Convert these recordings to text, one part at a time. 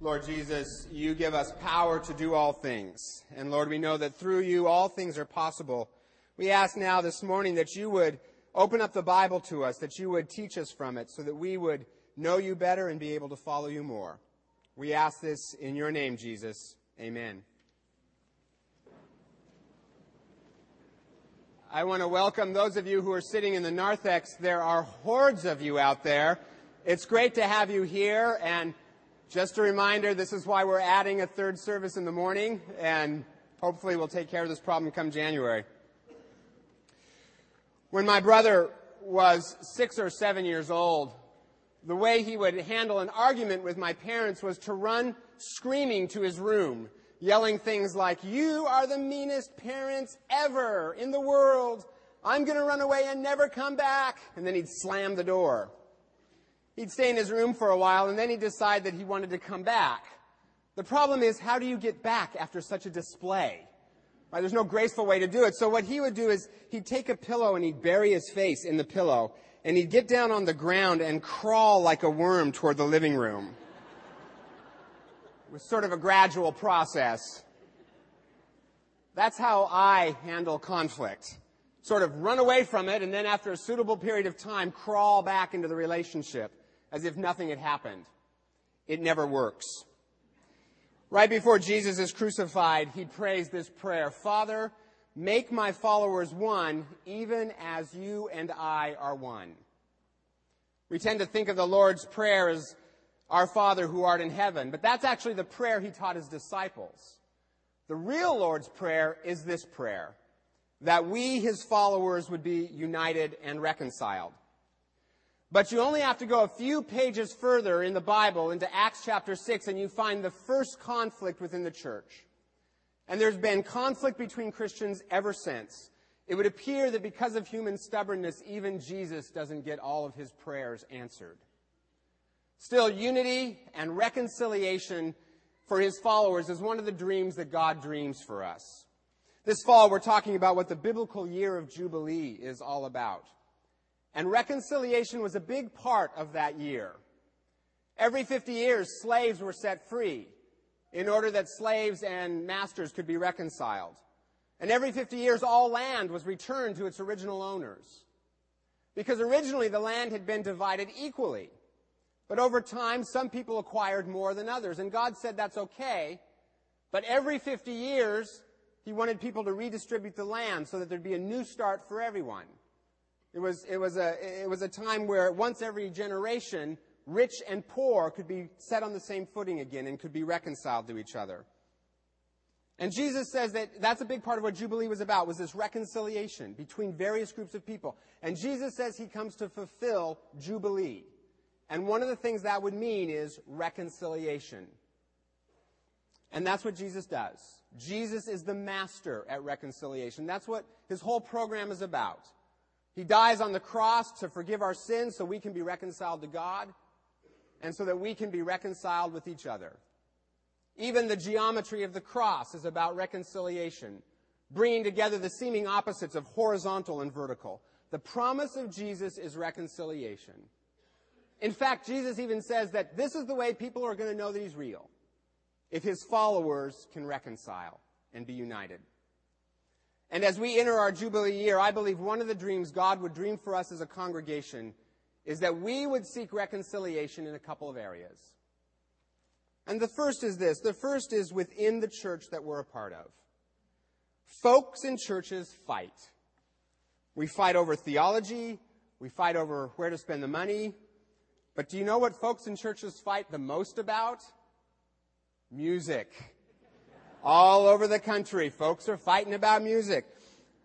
Lord Jesus, you give us power to do all things. And Lord, we know that through you all things are possible. We ask now this morning that you would open up the Bible to us, that you would teach us from it so that we would know you better and be able to follow you more. We ask this in your name, Jesus. Amen. I want to welcome those of you who are sitting in the narthex. There are hordes of you out there. It's great to have you here and just a reminder, this is why we're adding a third service in the morning, and hopefully we'll take care of this problem come January. When my brother was six or seven years old, the way he would handle an argument with my parents was to run screaming to his room, yelling things like, You are the meanest parents ever in the world. I'm going to run away and never come back. And then he'd slam the door. He'd stay in his room for a while and then he'd decide that he wanted to come back. The problem is, how do you get back after such a display? Right? There's no graceful way to do it. So what he would do is he'd take a pillow and he'd bury his face in the pillow and he'd get down on the ground and crawl like a worm toward the living room. It was sort of a gradual process. That's how I handle conflict. Sort of run away from it and then after a suitable period of time crawl back into the relationship as if nothing had happened. It never works. Right before Jesus is crucified, he prays this prayer Father, make my followers one, even as you and I are one. We tend to think of the Lord's Prayer as our Father who art in heaven, but that's actually the prayer he taught his disciples. The real Lord's Prayer is this prayer that we, his followers, would be united and reconciled. But you only have to go a few pages further in the Bible into Acts chapter 6 and you find the first conflict within the church. And there's been conflict between Christians ever since. It would appear that because of human stubbornness, even Jesus doesn't get all of his prayers answered. Still, unity and reconciliation for his followers is one of the dreams that God dreams for us. This fall, we're talking about what the biblical year of Jubilee is all about. And reconciliation was a big part of that year. Every 50 years, slaves were set free in order that slaves and masters could be reconciled. And every 50 years, all land was returned to its original owners. Because originally the land had been divided equally. But over time, some people acquired more than others. And God said that's okay. But every 50 years, He wanted people to redistribute the land so that there'd be a new start for everyone. It was, it was, a, it was a time where once every generation, rich and poor could be set on the same footing again and could be reconciled to each other. And Jesus says that that's a big part of what Jubilee was about, was this reconciliation between various groups of people. And Jesus says he comes to fulfill Jubilee. And one of the things that would mean is reconciliation. And that's what Jesus does. Jesus is the master at reconciliation. That's what his whole program is about. He dies on the cross to forgive our sins so we can be reconciled to God and so that we can be reconciled with each other. Even the geometry of the cross is about reconciliation, bringing together the seeming opposites of horizontal and vertical. The promise of Jesus is reconciliation. In fact, Jesus even says that this is the way people are going to know that he's real. If his followers can reconcile and be united. And as we enter our Jubilee year, I believe one of the dreams God would dream for us as a congregation is that we would seek reconciliation in a couple of areas. And the first is this the first is within the church that we're a part of. Folks in churches fight. We fight over theology, we fight over where to spend the money. But do you know what folks in churches fight the most about? Music. All over the country, folks are fighting about music.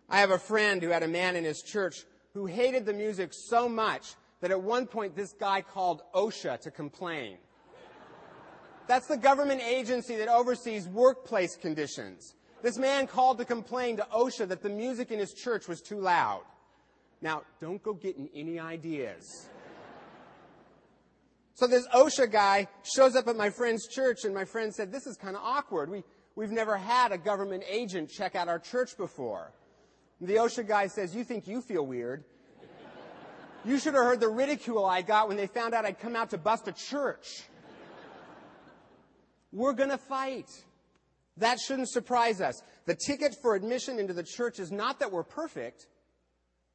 I have a friend who had a man in his church who hated the music so much that at one point this guy called OSHA to complain. That's the government agency that oversees workplace conditions. This man called to complain to OSHA that the music in his church was too loud. Now, don't go getting any ideas. So this OSHA guy shows up at my friend's church, and my friend said, This is kind of awkward. We, We've never had a government agent check out our church before. The OSHA guy says, You think you feel weird? You should have heard the ridicule I got when they found out I'd come out to bust a church. we're to fight. That shouldn't surprise us. The ticket for admission into the church is not that we're perfect,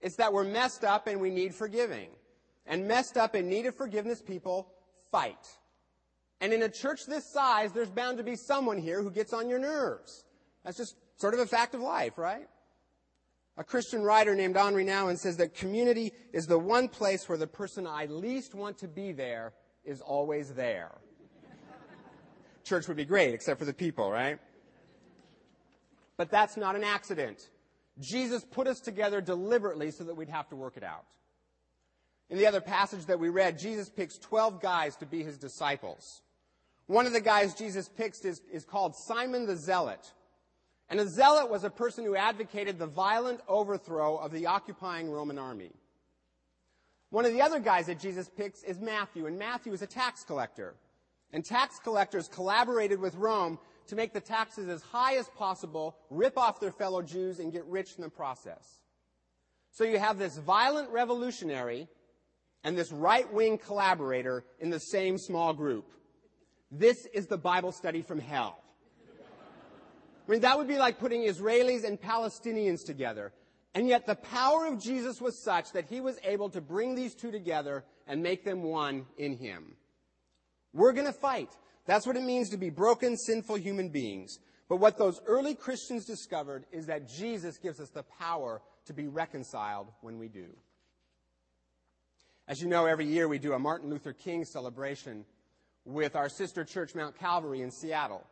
it's that we're messed up and we need forgiving. And messed up and need of forgiveness people fight. And in a church this size, there's bound to be someone here who gets on your nerves. That's just sort of a fact of life, right? A Christian writer named Henri Nouwen says that community is the one place where the person I least want to be there is always there. Church would be great, except for the people, right? But that's not an accident. Jesus put us together deliberately so that we'd have to work it out. In the other passage that we read, Jesus picks 12 guys to be his disciples. One of the guys Jesus picks is, is called Simon the Zealot. And a zealot was a person who advocated the violent overthrow of the occupying Roman army. One of the other guys that Jesus picks is Matthew, and Matthew is a tax collector. And tax collectors collaborated with Rome to make the taxes as high as possible, rip off their fellow Jews, and get rich in the process. So you have this violent revolutionary and this right wing collaborator in the same small group. This is the Bible study from hell. I mean, that would be like putting Israelis and Palestinians together. And yet the power of Jesus was such that he was able to bring these two together and make them one in him. We're going to fight. That's what it means to be broken, sinful human beings. But what those early Christians discovered is that Jesus gives us the power to be reconciled when we do. As you know, every year we do a Martin Luther King celebration with our sister church, Mount Calvary in Seattle.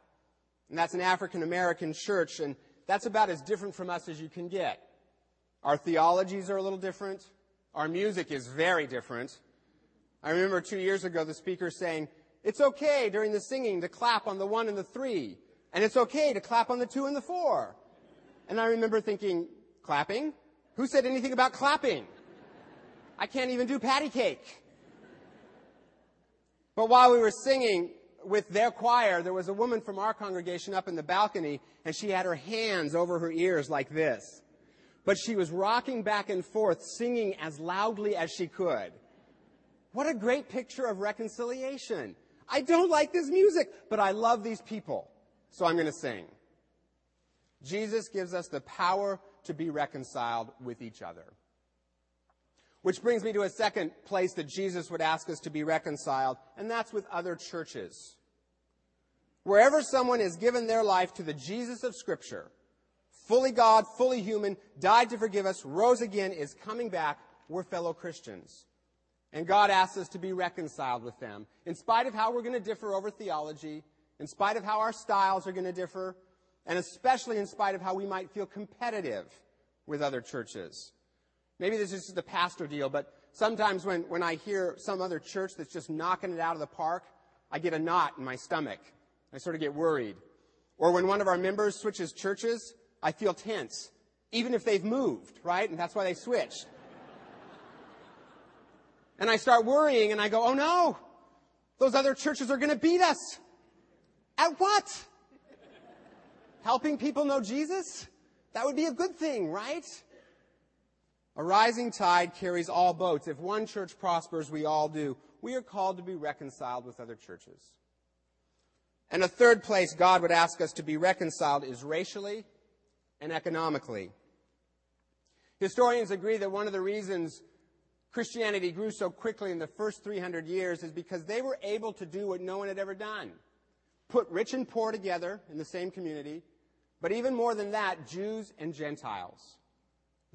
And that's an African American church, and that's about as different from us as you can get. Our theologies are a little different. Our music is very different. I remember two years ago the speaker saying, it's okay during the singing to clap on the one and the three, and it's okay to clap on the two and the four. And I remember thinking, clapping? Who said anything about clapping? I can't even do patty cake. But while we were singing, with their choir, there was a woman from our congregation up in the balcony, and she had her hands over her ears like this. But she was rocking back and forth, singing as loudly as she could. What a great picture of reconciliation. I don't like this music, but I love these people, so I'm going to sing. Jesus gives us the power to be reconciled with each other. Which brings me to a second place that Jesus would ask us to be reconciled, and that's with other churches. Wherever someone has given their life to the Jesus of Scripture, fully God, fully human, died to forgive us, rose again, is coming back, we're fellow Christians. And God asks us to be reconciled with them. In spite of how we're going to differ over theology, in spite of how our styles are going to differ, and especially in spite of how we might feel competitive with other churches. Maybe this is just a pastor deal, but sometimes when, when I hear some other church that's just knocking it out of the park, I get a knot in my stomach. I sort of get worried. Or when one of our members switches churches, I feel tense, even if they've moved, right? And that's why they switched. and I start worrying and I go, oh no, those other churches are going to beat us. At what? Helping people know Jesus? That would be a good thing, right? A rising tide carries all boats. If one church prospers, we all do. We are called to be reconciled with other churches. And a third place God would ask us to be reconciled is racially and economically. Historians agree that one of the reasons Christianity grew so quickly in the first 300 years is because they were able to do what no one had ever done. Put rich and poor together in the same community, but even more than that, Jews and Gentiles.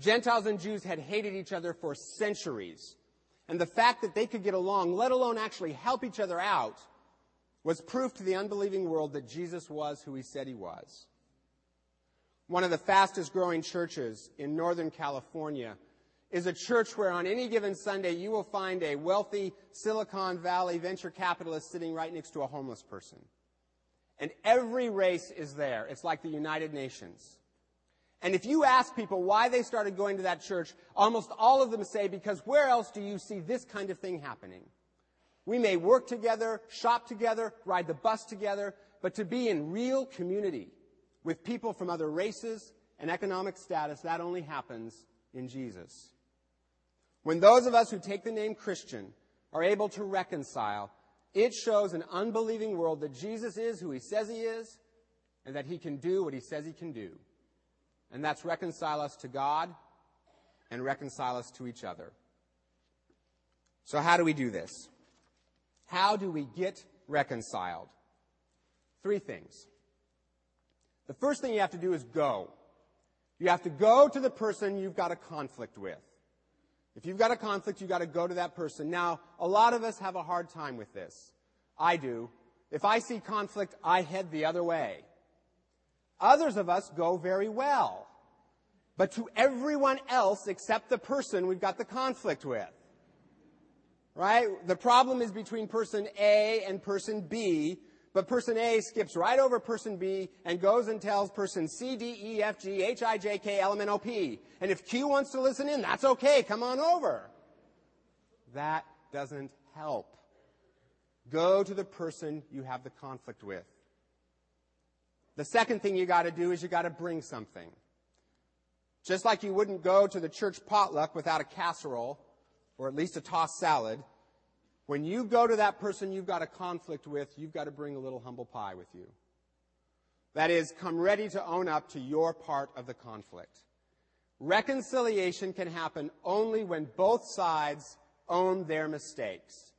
Gentiles and Jews had hated each other for centuries. And the fact that they could get along, let alone actually help each other out, was proof to the unbelieving world that Jesus was who he said he was. One of the fastest growing churches in Northern California is a church where on any given Sunday you will find a wealthy Silicon Valley venture capitalist sitting right next to a homeless person. And every race is there. It's like the United Nations. And if you ask people why they started going to that church, almost all of them say, because where else do you see this kind of thing happening? We may work together, shop together, ride the bus together, but to be in real community with people from other races and economic status, that only happens in Jesus. When those of us who take the name Christian are able to reconcile, It shows an unbelieving world that Jesus is who he says he is and that he can do what he says he can do. And that's reconcile us to God and reconcile us to each other. So, how do we do this? How do we get reconciled? Three things. The first thing you have to do is go. You have to go to the person you've got a conflict with. If you've got a conflict, you've got to go to that person. Now, a lot of us have a hard time with this. I do. If I see conflict, I head the other way. Others of us go very well. But to everyone else except the person we've got the conflict with. Right? The problem is between person A and person B, but person A skips right over person B and goes and tells person C, D, E, F, G, H, I, J, K, L, M, N, O, P. And if Q wants to listen in, that's okay. Come on over. That doesn't help. Go to the person you have the conflict with. The second thing you gotta do is you gotta bring something. Just like you wouldn't go to the church potluck without a casserole, or at least a tossed salad, when you go to that person you've got a conflict with, you've got to bring a little humble pie with you. That is, come ready to own up to your part of the conflict. Reconciliation can happen only when both sides own their mistakes.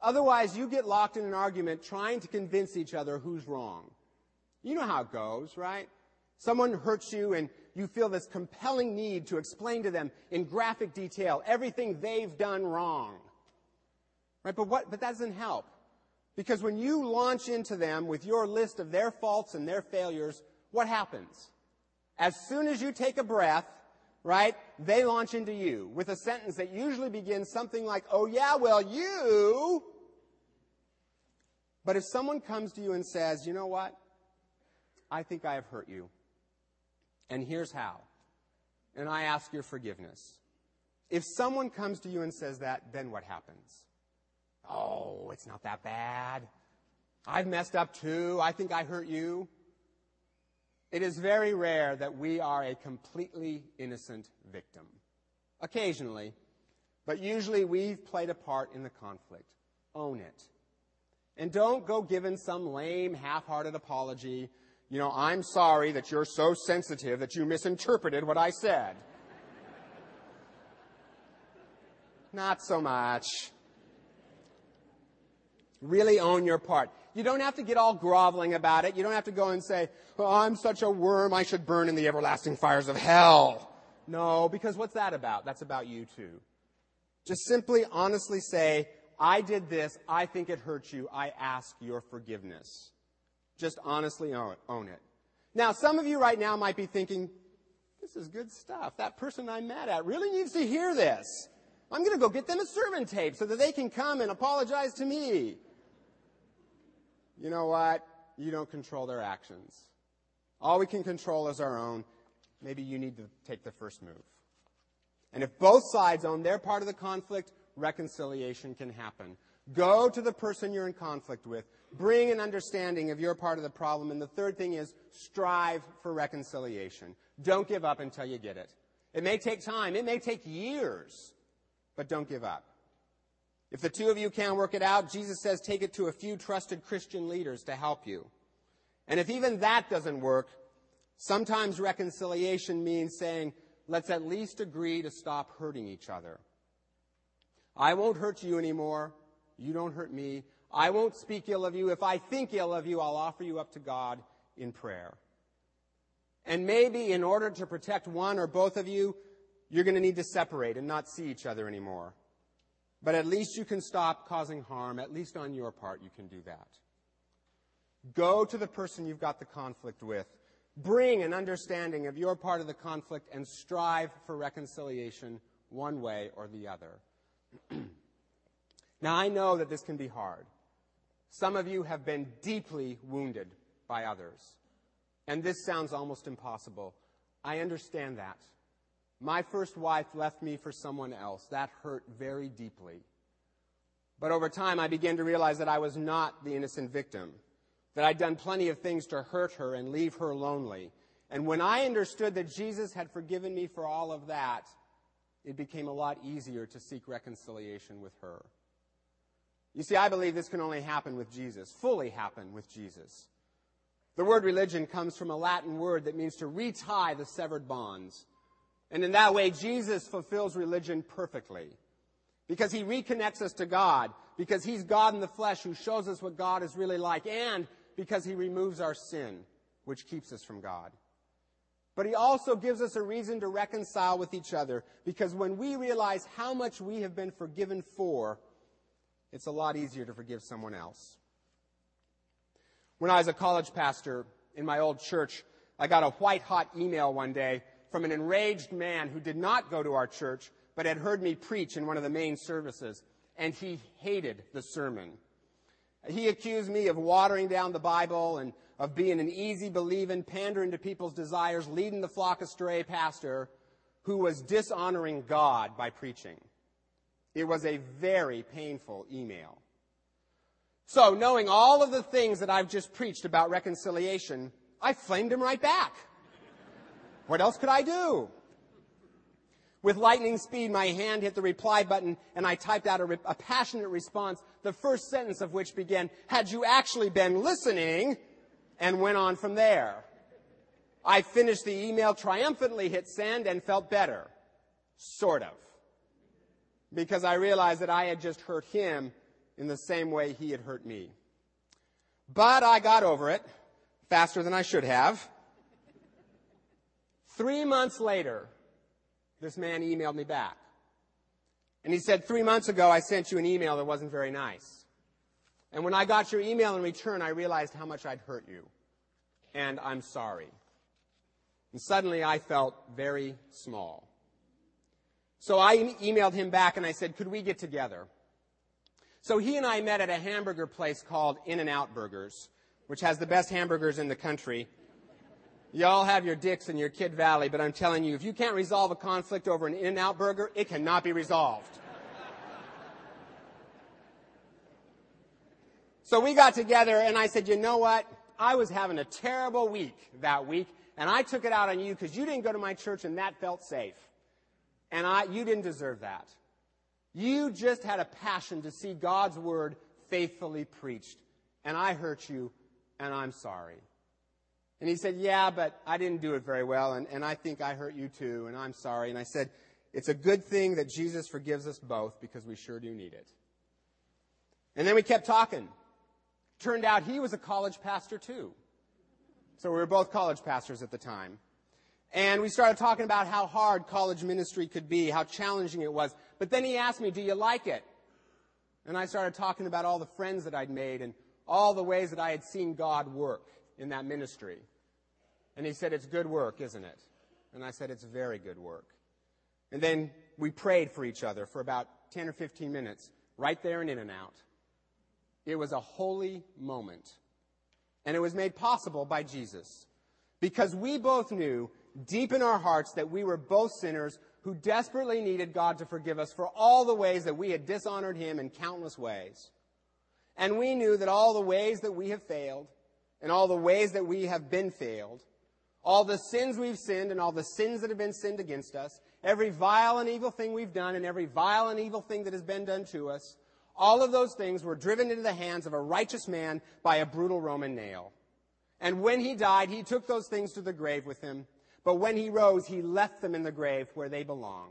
Otherwise, you get locked in an argument trying to convince each other who's wrong. You know how it goes, right? Someone hurts you and you feel this compelling need to explain to them in graphic detail everything they've done wrong. Right? But what, but that doesn't help. Because when you launch into them with your list of their faults and their failures, what happens? As soon as you take a breath, right, they launch into you with a sentence that usually begins something like, oh yeah, well you. But if someone comes to you and says, you know what? I think I have hurt you. And here's how. And I ask your forgiveness. If someone comes to you and says that, then what happens? Oh, it's not that bad. I've messed up too. I think I hurt you. It is very rare that we are a completely innocent victim. Occasionally, but usually we've played a part in the conflict. Own it. And don't go giving some lame, half-hearted apology. You know, I'm sorry that you're so sensitive that you misinterpreted what I said. Not so much. Really own your part. You don't have to get all groveling about it. You don't have to go and say, oh, I'm such a worm, I should burn in the everlasting fires of hell. No, because what's that about? That's about you too. Just simply honestly say, I did this, I think it hurt you, I ask your forgiveness. Just honestly own it. Now, some of you right now might be thinking, this is good stuff. That person I'm mad at really needs to hear this. I'm going to go get them a sermon tape so that they can come and apologize to me you know what? You don't control their actions. All we can control is our own. Maybe you need to take the first move. And if both sides own their part of the conflict, reconciliation can happen. Go to the person you're in conflict with. Bring an understanding of your part of the problem. And the third thing is strive for reconciliation. Don't give up until you get it. It may take time. It may take years. But don't give up. If the two of you can't work it out, Jesus says take it to a few trusted Christian leaders to help you. And if even that doesn't work, sometimes reconciliation means saying, let's at least agree to stop hurting each other. I won't hurt you anymore. You don't hurt me. I won't speak ill of you. If I think ill of you, I'll offer you up to God in prayer. And maybe in order to protect one or both of you, you're going to need to separate and not see each other anymore. But at least you can stop causing harm. At least on your part, you can do that. Go to the person you've got the conflict with. Bring an understanding of your part of the conflict and strive for reconciliation one way or the other. now, I know that this can be hard. Some of you have been deeply wounded by others. And this sounds almost impossible. I understand that. My first wife left me for someone else. That hurt very deeply. But over time, I began to realize that I was not the innocent victim, that I'd done plenty of things to hurt her and leave her lonely. And when I understood that Jesus had forgiven me for all of that, it became a lot easier to seek reconciliation with her. You see, I believe this can only happen with Jesus, fully happen with Jesus. The word religion comes from a Latin word that means to retie the severed bonds. And in that way, Jesus fulfills religion perfectly. Because he reconnects us to God, because he's God in the flesh who shows us what God is really like, and because he removes our sin, which keeps us from God. But he also gives us a reason to reconcile with each other, because when we realize how much we have been forgiven for, it's a lot easier to forgive someone else. When I was a college pastor in my old church, I got a white hot email one day from an enraged man who did not go to our church, but had heard me preach in one of the main services, and he hated the sermon. He accused me of watering down the Bible and of being an easy believing, pandering to people's desires, leading the flock astray pastor who was dishonoring God by preaching. It was a very painful email. So, knowing all of the things that I've just preached about reconciliation, I flamed him right back. What else could I do? With lightning speed, my hand hit the reply button and I typed out a, re- a, passionate response, the first sentence of which began, Had you actually been listening? and went on from there. I finished the email, triumphantly hit send, and felt better. Sort of because I realized that I had just hurt him in the same way he had hurt me. But I got over it faster than I should have. Three months later, this man emailed me back. And he said, Three months ago, I sent you an email that wasn't very nice. And when I got your email in return, I realized how much I'd hurt you. And I'm sorry. And suddenly I felt very small. So I emailed him back and I said, could we get together? So he and I met at a hamburger place called In-N-Out Burgers, which has the best hamburgers in the country. Y'all have your Dick's in your Kidd Valley, but I'm telling you, if you can't resolve a conflict over an In-N-Out burger, it cannot be resolved. so we got together and I said, you know what? I was having a terrible week that week, and I took it out on you because you didn't go to my church and that felt safe. And I, you didn't deserve that. You just had a passion to see God's word faithfully preached. And I hurt you, and I'm sorry. And he said, Yeah, but I didn't do it very well, and, and I think I hurt you too, and I'm sorry. And I said, It's a good thing that Jesus forgives us both because we sure do need it. And then we kept talking. Turned out he was a college pastor too. So we were both college pastors at the time. And we started talking about how hard college ministry could be, how challenging it was. But then he asked me, Do you like it? And I started talking about all the friends that I'd made and all the ways that I had seen God work in that ministry. And he said, It's good work, isn't it? And I said, It's very good work. And then we prayed for each other for about 10 or 15 minutes, right there in In-N-Out. It was a holy moment. And it was made possible by Jesus. Because we both knew deep in our hearts that we were both sinners who desperately needed God to forgive us for all the ways that we had dishonored Him in countless ways. And we knew that all the ways that we have failed, and all the ways that we have been failed, all the sins we've sinned, and all the sins that have been sinned against us, every vile and evil thing we've done, and every vile and evil thing that has been done to us, all of those things were driven into the hands of a righteous man by a brutal Roman nail. And when he died, he took those things to the grave with him but when he rose, he left them in the grave where they belong,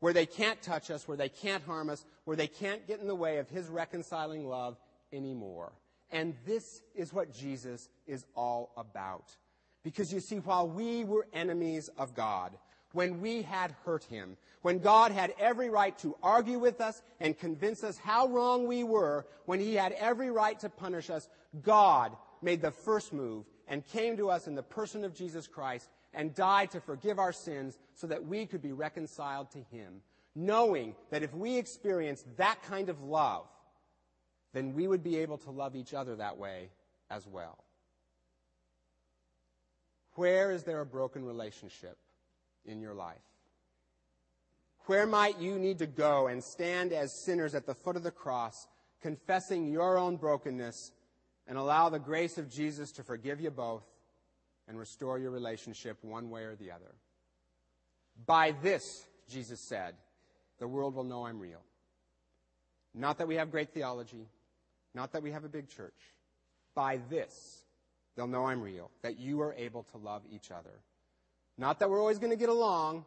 where they can't touch us, where they can't harm us, where they can't get in the way of his reconciling love anymore. And this is what Jesus is all about. Because you see, while we were enemies of God, when we had hurt him, when God had every right to argue with us and convince us how wrong we were, when he had every right to punish us, God made the first move and came to us in the person of Jesus Christ and died to forgive our sins so that we could be reconciled to Him, knowing that if we experienced that kind of love, then we would be able to love each other that way as well. Where is there a broken relationship in your life? Where might you need to go and stand as sinners at the foot of the cross, confessing your own brokenness, and allow the grace of Jesus to forgive you both and restore your relationship one way or the other. By this, Jesus said, the world will know I'm real. Not that we have great theology, not that we have a big church. By this, they'll know I'm real, that you are able to love each other. Not that we're always going to get along,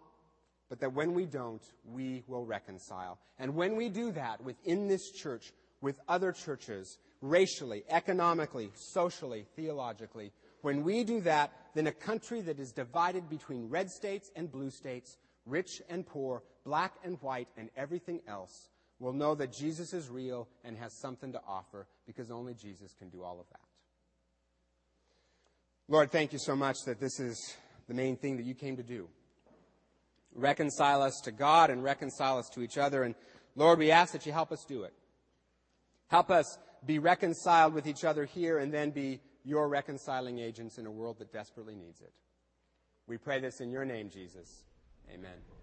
but that when we don't, we will reconcile. And when we do that within this church, with other churches, racially, economically, socially, theologically, when we do that, then a country that is divided between red states and blue states, rich and poor, black and white, and everything else will know that Jesus is real and has something to offer because only Jesus can do all of that. Lord, thank you so much that this is the main thing that you came to do reconcile us to God and reconcile us to each other. And Lord, we ask that you help us do it. Help us be reconciled with each other here and then be your reconciling agents in a world that desperately needs it. We pray this in your name, Jesus. Amen.